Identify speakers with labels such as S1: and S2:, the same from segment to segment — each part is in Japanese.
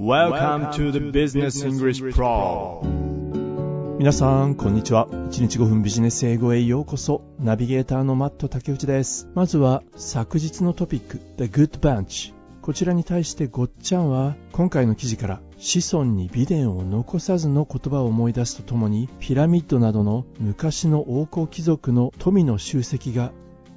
S1: Welcome to the Business English Pro
S2: 皆さん、こんにちは。1日5分ビジネス英語へようこそ。ナビゲーターのマット竹内です。まずは、昨日のトピック、The Good Bunch。こちらに対してごっちゃんは、今回の記事から子孫に美伝を残さずの言葉を思い出すとともに、ピラミッドなどの昔の王侯貴族の富の集積が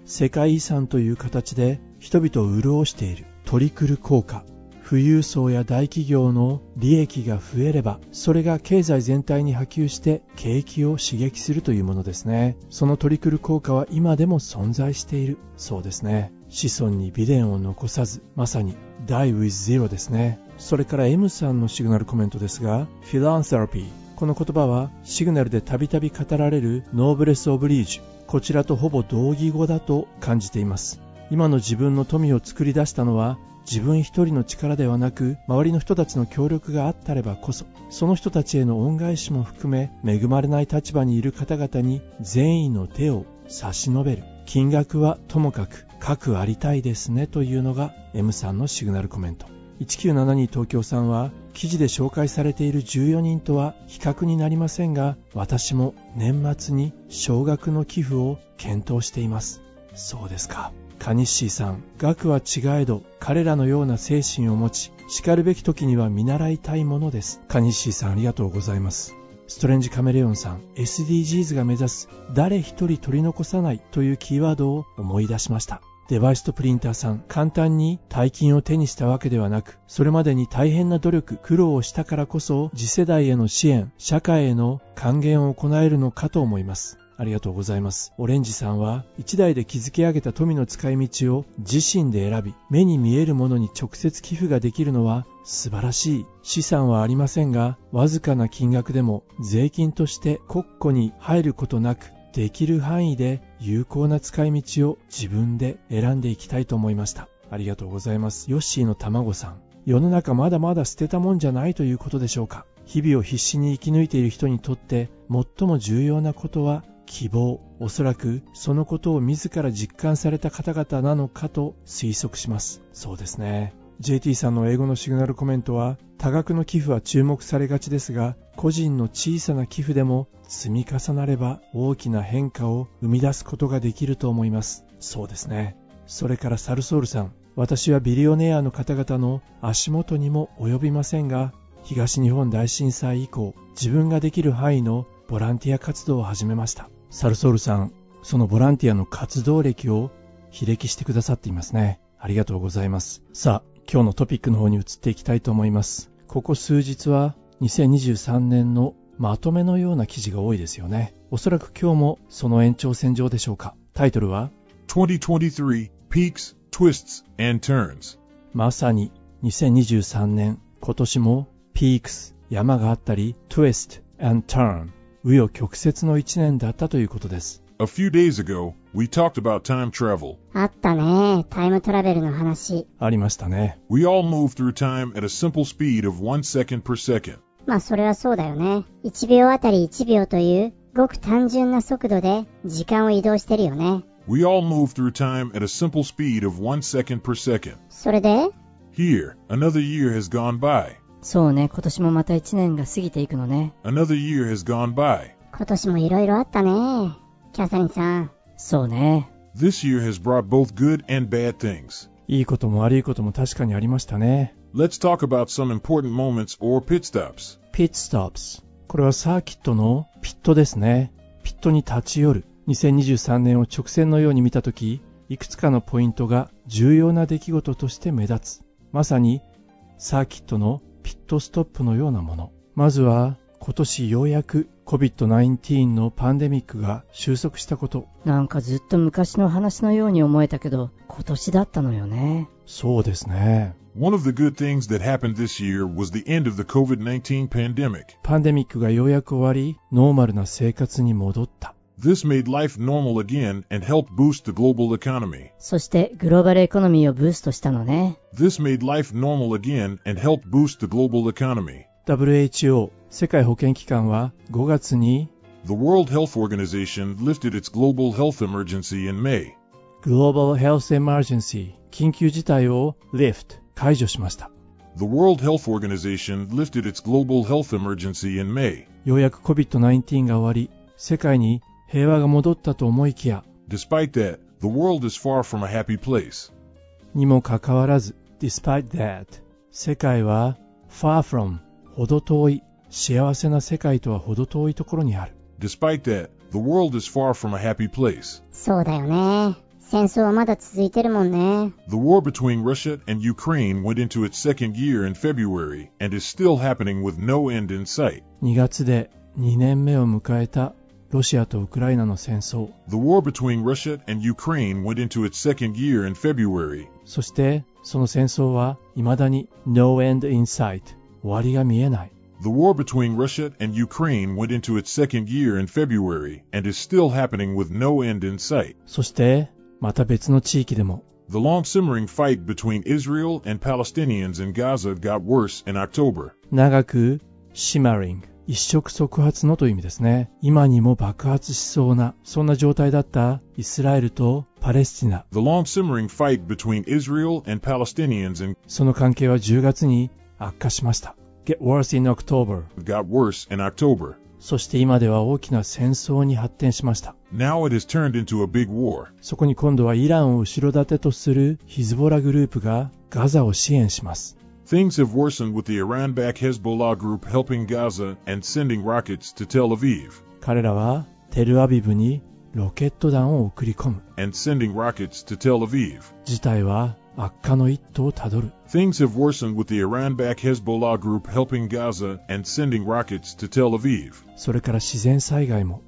S2: 世界遺産という形で人々を潤しているトリクル効果富裕層や大企業の利益が増えれば、それが経済全体に波及して景気を刺激するというものですね。そのトリクル効果は今でも存在している。そうですね。子孫に美伝を残さず、まさに Die with Zero ですね。それから M さんのシグナルコメントですが、フィランセラピー。この言葉はシグナルでたびたび語られるノーブレス・オブリージュ。こちらとほぼ同義語だと感じています。今の自分の富を作り出したのは自分一人の力ではなく周りの人たちの協力があったればこそその人たちへの恩返しも含め恵まれない立場にいる方々に善意の手を差し伸べる。金額はともかく核ありたいですねというのが M さんのシグナルコメント。1972東京さんは記事で紹介されている14人とは比較になりませんが私も年末に少額の寄付を検討しています。そうですか。カニッシーさん、額は違えど、彼らのような精神を持ち、叱るべき時には見習いたいものです。カニッシーさんありがとうございます。ストレンジカメレオンさん、SDGs が目指す誰一人取り残さないというキーワードを思い出しました。デバイスとプリンターさん、簡単に大金を手にしたわけではなく、それまでに大変な努力、苦労をしたからこそ、次世代への支援、社会への還元を行えるのかと思います。ありがとうございます。オレンジさんは、一代で築き上げた富の使い道を自身で選び、目に見えるものに直接寄付ができるのは素晴らしい。資産はありませんが、わずかな金額でも税金として国庫に入ることなく、できる範囲で有効な使い道を自分で選んでいきたいと思いました。ありがとうございます。ヨッシーの卵さん。世の中まだまだ捨てたもんじゃないということでしょうか。日々を必死に生き抜いている人にとって最も重要なことは希望、おそらくそのことを自ら実感された方々なのかと推測します。そうですね。JT さんの英語のシグナルコメントは、多額の寄付は注目されがちですが、個人の小さな寄付でも積み重なれば大きな変化を生み出すことができると思います。そうですね。それからサルソールさん、私はビリオネアの方々の足元にも及びませんが、東日本大震災以降、自分ができる範囲のボランティア活動を始めました。サルソールさん、そのボランティアの活動歴を非歴してくださっていますね。ありがとうございます。さあ、今日のトピックの方に移っていきたいと思います。ここ数日は2023年のまとめのような記事が多いですよね。おそらく今日もその延長線上でしょうか。タイトルは
S3: 2023 Peaks, Twists and Turns
S2: まさに2023年今年も Peaks 山があったり Twist and Turn 紆余曲折の一年だったということです。
S3: A few days ago, we talked about time travel.
S4: あったね。タイムトラベルの話。
S2: ありましたね。
S3: We all move through time at a simple speed of one second per second.
S4: まあそれはそうだよね。1秒あたり1秒というごく単純な速度で時間を移動してるよね。
S3: We all move through time at a simple speed of one second per second.
S4: それで
S3: Here, another year has gone by.
S5: そうね、今年もまた一年が過ぎていくのね。
S3: Another year has gone by.
S4: 今年もいろいろあったね。キャサリンさん。
S5: そうね。
S3: This year has brought both good and bad things.
S2: いいことも悪いことも確かにありましたね。
S3: Let's talk about some important moments or pit stops.
S2: pit stops。これはサーキットのピットですね。ピットに立ち寄る。2023年を直線のように見たとき、いくつかのポイントが重要な出来事として目立つ。まさにサーキットのピットストップのようなもの。まずは今年ようやく COVID-19 のパンデミックが収束したこと。
S5: なんかずっと昔の話のように思えたけど、今年だったのよね。
S2: そうですね。
S3: One of the good things that happened this year was the end of the COVID-19 pandemic.
S2: パンデミックがようやく終わり、ノーマルな生活に戻った。
S3: This made life normal again and helped boost the global economy.
S5: そしてグローバルエコノミーをブーストしたのね。
S3: This made life normal again and helped boost the global economy.
S2: WHO 世界保健機関は5月に
S3: The World Health Organization lifted its global health emergency in May.
S2: Global Health Emergency 緊急事態を lift 解除しました。
S3: the World Health Organization lifted its global health emergency in May.
S2: ようやく COVID-19 が終わり、世界に 平和が戻ったと思いきや、
S3: Despite that, the world is far from a happy place.
S2: にもかかわらず、despite that、世界は far from、ほど遠い、幸せな世界とはほど遠いところにある。
S3: Despite that, the world is far from a happy place.
S4: そうだよね。戦争はまだ続いてるもんね。
S3: The war between Russia and Ukraine went into its second year in February and is still happening with no end in sight.
S2: 2月で2年目を迎えた ロシアとウクライナの戦争。
S3: The war between Russia and Ukraine went into its second year in February,
S2: そして、その戦争は未だに no end in sight。終わりが見えない。
S3: The war between Russia and Ukraine went into its second year in February and is still happening with no end in sight.
S2: そして、また別の地域でも、
S3: The long simmering fight between Israel and Palestinians in Gaza got worse in October.
S2: 長く shimmering 一触即発のという意味ですね。今にも爆発しそうな、そんな状態だったイスラエルとパレスチナ。
S3: The long simmering fight between Israel and Palestinians in,
S2: その関係は10月に悪化しました。get worse in October。
S3: got worse in October.
S2: そして今では大きな戦争に発展しました。
S3: Now it has turned into a big war.
S2: そこに今度はイランを後ろ盾とするヒズボラグループがガザを支援します。
S3: Things have worsened with the Iran backed Hezbollah group helping Gaza and sending rockets to Tel Aviv,
S2: 彼らはテルアビブにロケット弾を送り込む。
S3: and sending rockets to Tel Aviv.
S2: 事態は悪化の一途をたどる。
S3: Things have worsened with the Iran backed Hezbollah group helping Gaza and sending rockets to Tel Aviv.
S2: それから自然災害も。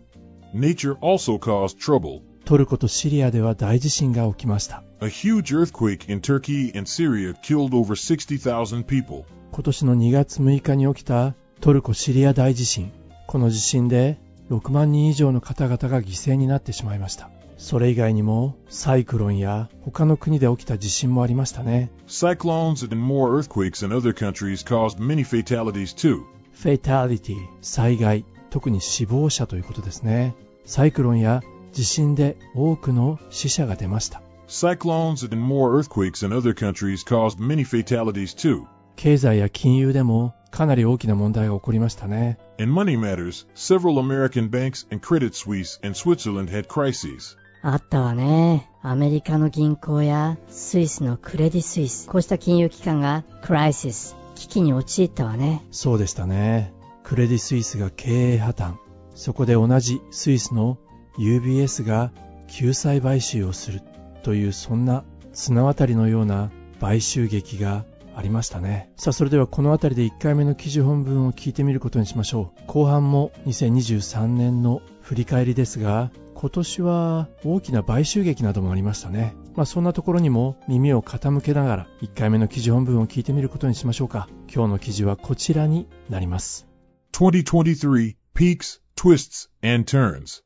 S3: Nature also caused trouble.
S2: トルコとシリアでは大地震が起きました。
S3: A huge earthquake in Turkey and Syria killed over 60,000 people.
S2: 今年の2月6日に起きたトルコ・シリア大地震。この地震で6万人以上の方々が犠牲になってしまいました。それ以外にもサイクロンや他の国で起きた地震もありましたね。
S3: Cyclones and more earthquakes in other countries caused many fatalities too.
S2: フェイタリティ、災害、特に死亡者ということですね。サイクロンや地震で多くの死者が出ました。
S3: Cyclones and more earthquakes in other countries caused many fatalities too.
S2: 経済や金融でもかなり大きな問題が起こりましたね。
S3: In money matters, several American banks and Credit Suisse and Switzerland had crises.
S5: あったわね。アメリカの銀行やスイスのクレディスイス。こうした金融機関がクライシス、危機に陥ったわね。
S2: そうでしたね。クレディ・スイスが経営破綻。そこで同じスイスの UBS が救済買収をするというそんな綱渡りのような買収劇がありましたね。さあそれではこの辺りで1回目の記事本文を聞いてみることにしましょう。後半も2023年の振り返りですが、今年は大きな買収劇などもありましたね。まあそんなところにも耳を傾けながら1回目の記事本文を聞いてみることにしましょうか。今日の記事はこちらになります。
S3: 2023 Peaks, Twists, and Turns.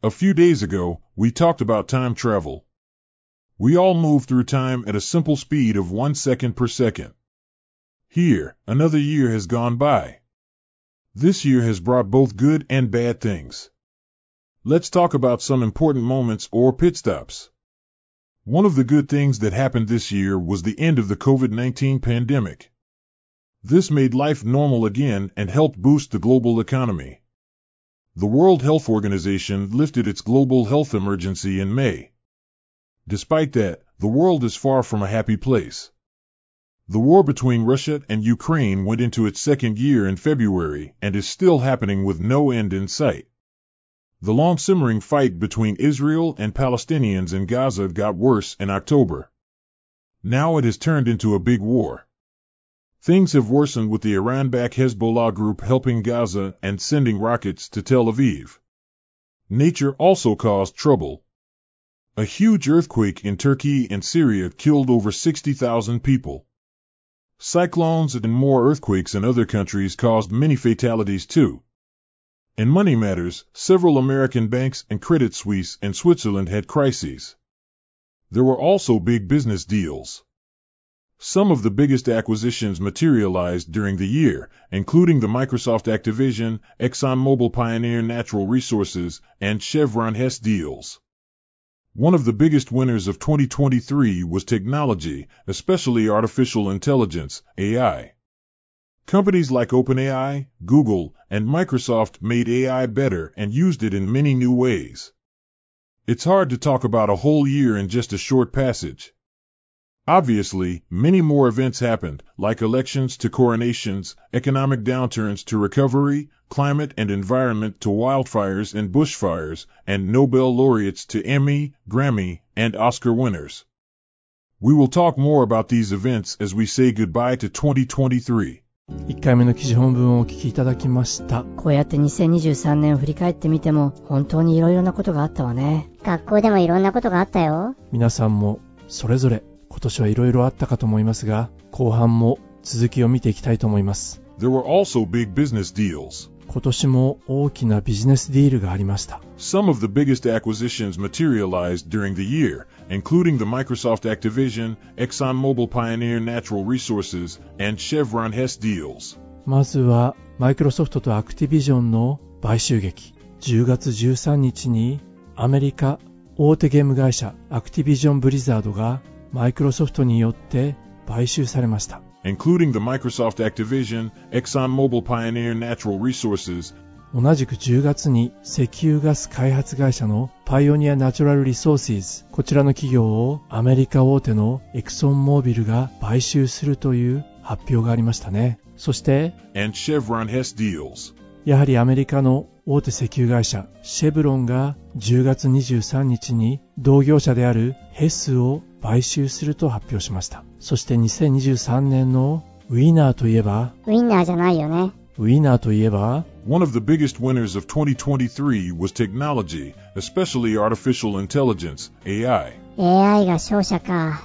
S3: A few days ago, we talked about time travel. We all move through time at a simple speed of one second per second. Here, another year has gone by. This year has brought both good and bad things. Let's talk about some important moments or pit stops. One of the good things that happened this year was the end of the COVID-19 pandemic. This made life normal again and helped boost the global economy. The World Health Organization lifted its global health emergency in May. Despite that, the world is far from a happy place. The war between Russia and Ukraine went into its second year in February and is still happening with no end in sight. The long simmering fight between Israel and Palestinians in Gaza got worse in October. Now it has turned into a big war. Things have worsened with the Iran backed Hezbollah group helping Gaza and sending rockets to Tel Aviv. Nature also caused trouble. A huge earthquake in Turkey and Syria killed over 60,000 people. Cyclones and more earthquakes in other countries caused many fatalities too. In money matters, several American banks and Credit Suisse in Switzerland had crises. There were also big business deals. Some of the biggest acquisitions materialized during the year, including the Microsoft Activision, ExxonMobil Pioneer Natural Resources, and Chevron Hess deals. One of the biggest winners of 2023 was technology, especially artificial intelligence, AI. Companies like OpenAI, Google, and Microsoft made AI better and used it in many new ways. It's hard to talk about a whole year in just a short passage. Obviously, many more events happened, like elections to coronations, economic downturns to recovery, climate and environment to wildfires and bushfires, and Nobel laureates to Emmy, Grammy, and Oscar winners. We will talk more about these events as we say goodbye to 2023.
S2: 1回目の記事本文をお聞きいただきました。
S5: こうやって2023年を振り返ってみても、本当に色々なことがあったわね。
S4: 学校でもいろんなことがあったよ。
S2: 皆さんもそれぞれ 今年はいろいろあったかと思いますが、後半も続きを見ていきたいと思います。
S3: There were also big business deals.
S2: 今年も大きなビジネスディールがありました。
S3: Some of the biggest acquisitions materialized during the year, including the Microsoft Activision, ExxonMobil Pioneer Natural Resources, and Chevron Hess deals.
S2: まずは、マイクロソフトとアクティビジョンの買収劇。10月13日に、アメリカ大手ゲーム会社アクティビジョンブリザードがマイクロソフトによって買収されました。
S3: including the Microsoft Activision, ExxonMobil Pioneer Natural Resources,
S2: 同じく10月に石油ガス開発会社のパイオニアナチュラルリソーシーズこちらの企業をアメリカ大手のエクソンモービルが買収するという発表がありましたね。そして、
S3: and Chevron Hess deals.
S2: やはりアメリカの大手石油会社シェブロンが10月23日に同業者であるヘスを買収すると発表しました。そして2023年のウィナーといえば、
S4: ウィンナーじゃないよね。
S2: ウィナーといえば、
S3: One of the biggest winners of 2023 was technology, especially artificial intelligence, AI.
S4: AI が勝者か。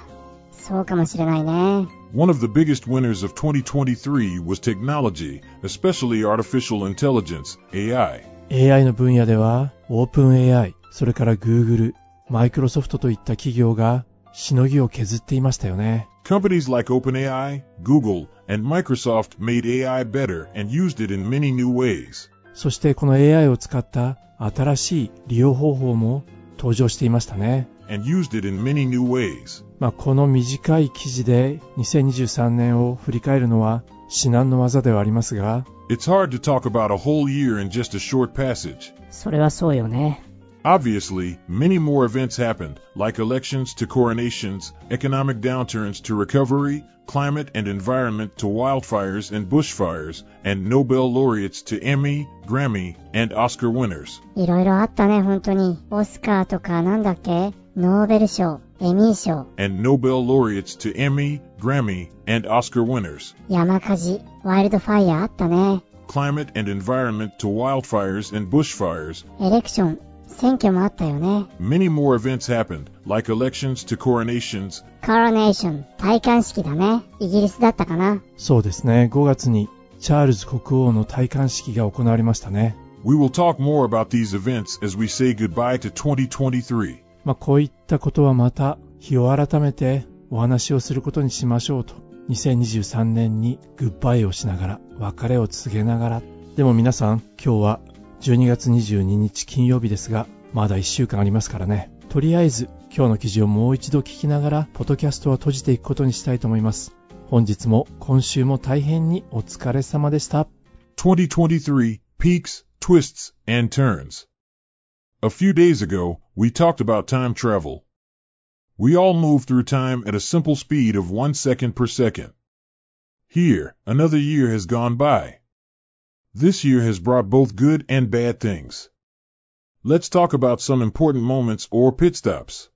S4: そうかもしれないね。
S3: One of the biggest winners of 2023 was technology, especially artificial intelligence, AI.
S2: AI の分野では OpenAI、それから Google、マイクロソフトといった企業がしのぎを削っていましたよね。
S3: Companies like OpenAI, Google, and Microsoft made AI better and used it in many new ways.
S2: そしてこの AI を使った新しい利用方法も登場していましたね。
S3: and used it in many new ways.
S2: まあ、この短い記事で2023年を振り返るのは至難の技ではありますが、
S3: It's hard to talk about a whole year in just a short passage.
S5: それはそうよね。
S3: Obviously, many more events happened, like elections to coronations, economic downturns to recovery, climate and environment to wildfires and bushfires, and Nobel laureates to Emmy, Grammy, and Oscar winners.
S4: いろいろあったね、本当に。オスカーとかなんだっけノーベル賞、エミー賞、
S3: and Nobel laureates to Emmy, Grammy, and Oscar winners.
S4: 山火事、ワイルドファイヤーあったね。
S3: Climate and environment to wildfires and bushfires.
S4: エレクション、 選挙もあったよね。
S3: Many more events happened, like elections to coronations,
S4: コロネーション、戴冠式だね。イギリスだったかな。
S2: そうですね、5月にチャールズ国王の戴冠式が行われましたね。
S3: We will talk more about these events as we say goodbye to 2023.
S2: まあ、こういったことはまた日を改めてお話をすることにしましょうと。2023年にグッバイをしながら、別れを告げながら。でも皆さん、今日は12月22日金曜日ですが、まだ1週間ありますからね。とりあえず、今日の記事をもう一度聞きながら、ポッドキャストは閉じていくことにしたいと思います。本日も今週も大変にお疲れ様でした。
S3: 2023 Peaks, Twists, and Turns. A few days ago, we talked about time travel. We all move through time at a simple speed of one second per second. Here, another year has gone by. This year has brought both good and bad things. Let's talk about some important moments or pit stops.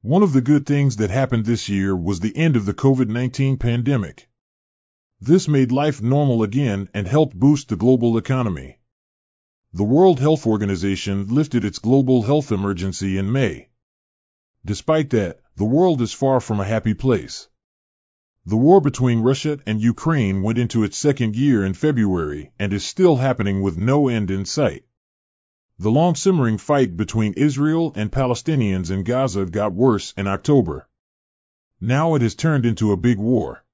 S3: One of the good things that happened this year was the end of the COVID-19 pandemic. This made life normal again and helped boost the global economy. The World Health Organization lifted its global health emergency in May. Despite that, the world is far from a happy place. The war between Russia and Ukraine went into its second year in February and is still happening with no end in sight. The long simmering fight between Israel and Palestinians in Gaza got worse in October. Now it has turned into a big war.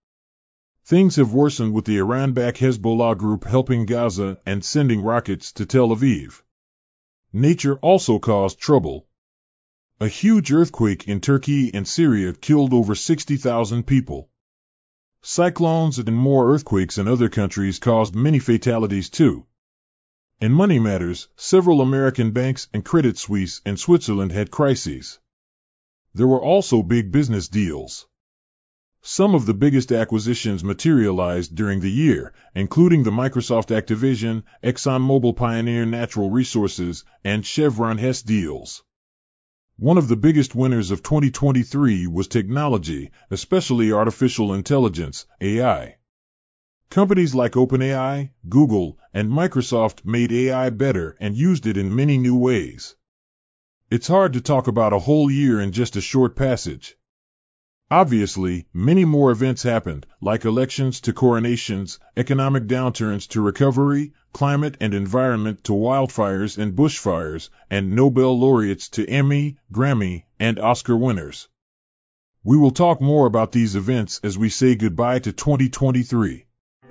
S3: Things have worsened with the Iran-backed Hezbollah group helping Gaza and sending rockets to Tel Aviv. Nature also caused trouble. A huge earthquake in Turkey and Syria killed over 60,000 people. Cyclones and more earthquakes in other countries caused many fatalities too. In money matters, several American banks and Credit Suisse in Switzerland had crises. There were also big business deals. Some of the biggest acquisitions materialized during the year, including the Microsoft Activision, ExxonMobil Pioneer Natural Resources, and Chevron Hess deals. One of the biggest winners of 2023 was technology, especially artificial intelligence, AI. Companies like OpenAI, Google, and Microsoft made AI better and used it in many new ways. It's hard to talk about a whole year in just a short passage. Obviously, many more events happened, like elections to coronations, economic downturns to recovery, climate and environment to wildfires and bushfires, and Nobel laureates to Emmy, Grammy, and Oscar winners. We will talk more about these events as we say goodbye to 2023.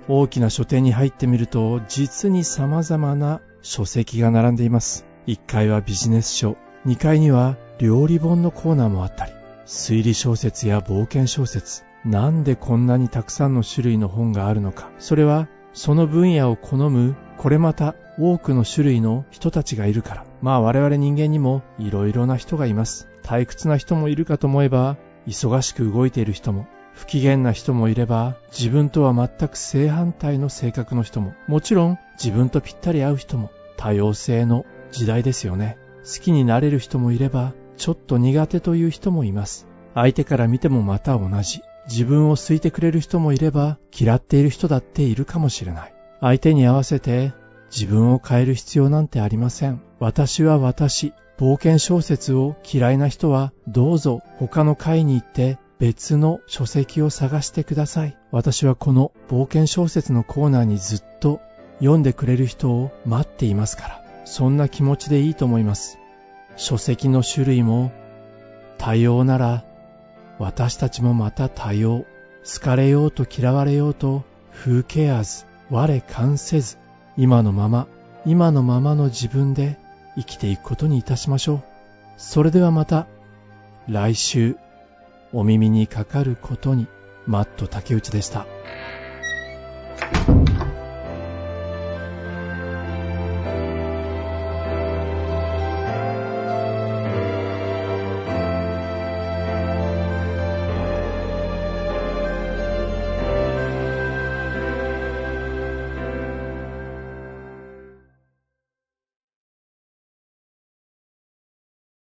S2: 大きな書店に入ってみると、実に様々な書籍が並んでいます。1階はビジネス書、2階には料理本のコーナーもあったり、 推理小説や冒険小説、なんでこんなにたくさんの種類の本があるのか。それは、その分野を好む、これまた多くの種類の人たちがいるから。まあ我々人間にもいろいろな人がいます。退屈な人もいるかと思えば、忙しく動いている人も、不機嫌な人もいれば、自分とは全く正反対の性格の人も、もちろん自分とぴったり合う人も、多様性の時代ですよね。好きになれる人もいれば、ちょっと苦手という人もいます。相手から見てもまた同じ。自分を好いてくれる人もいれば、嫌っている人だっているかもしれない。相手に合わせて自分を変える必要なんてありません。私は私。冒険小説を嫌いな人はどうぞ他の会に行って別の書籍を探してください。私はこの冒険小説のコーナーにずっと読んでくれる人を待っていますから。そんな気持ちでいいと思います。書籍の種類も多様なら私たちもまた多様。好かれようと嫌われようと、風ケアず、我関せず、今のまま、今のままの自分で生きていくことにいたしましょう。それではまた、来週、お耳にかかることに、マット竹内でした。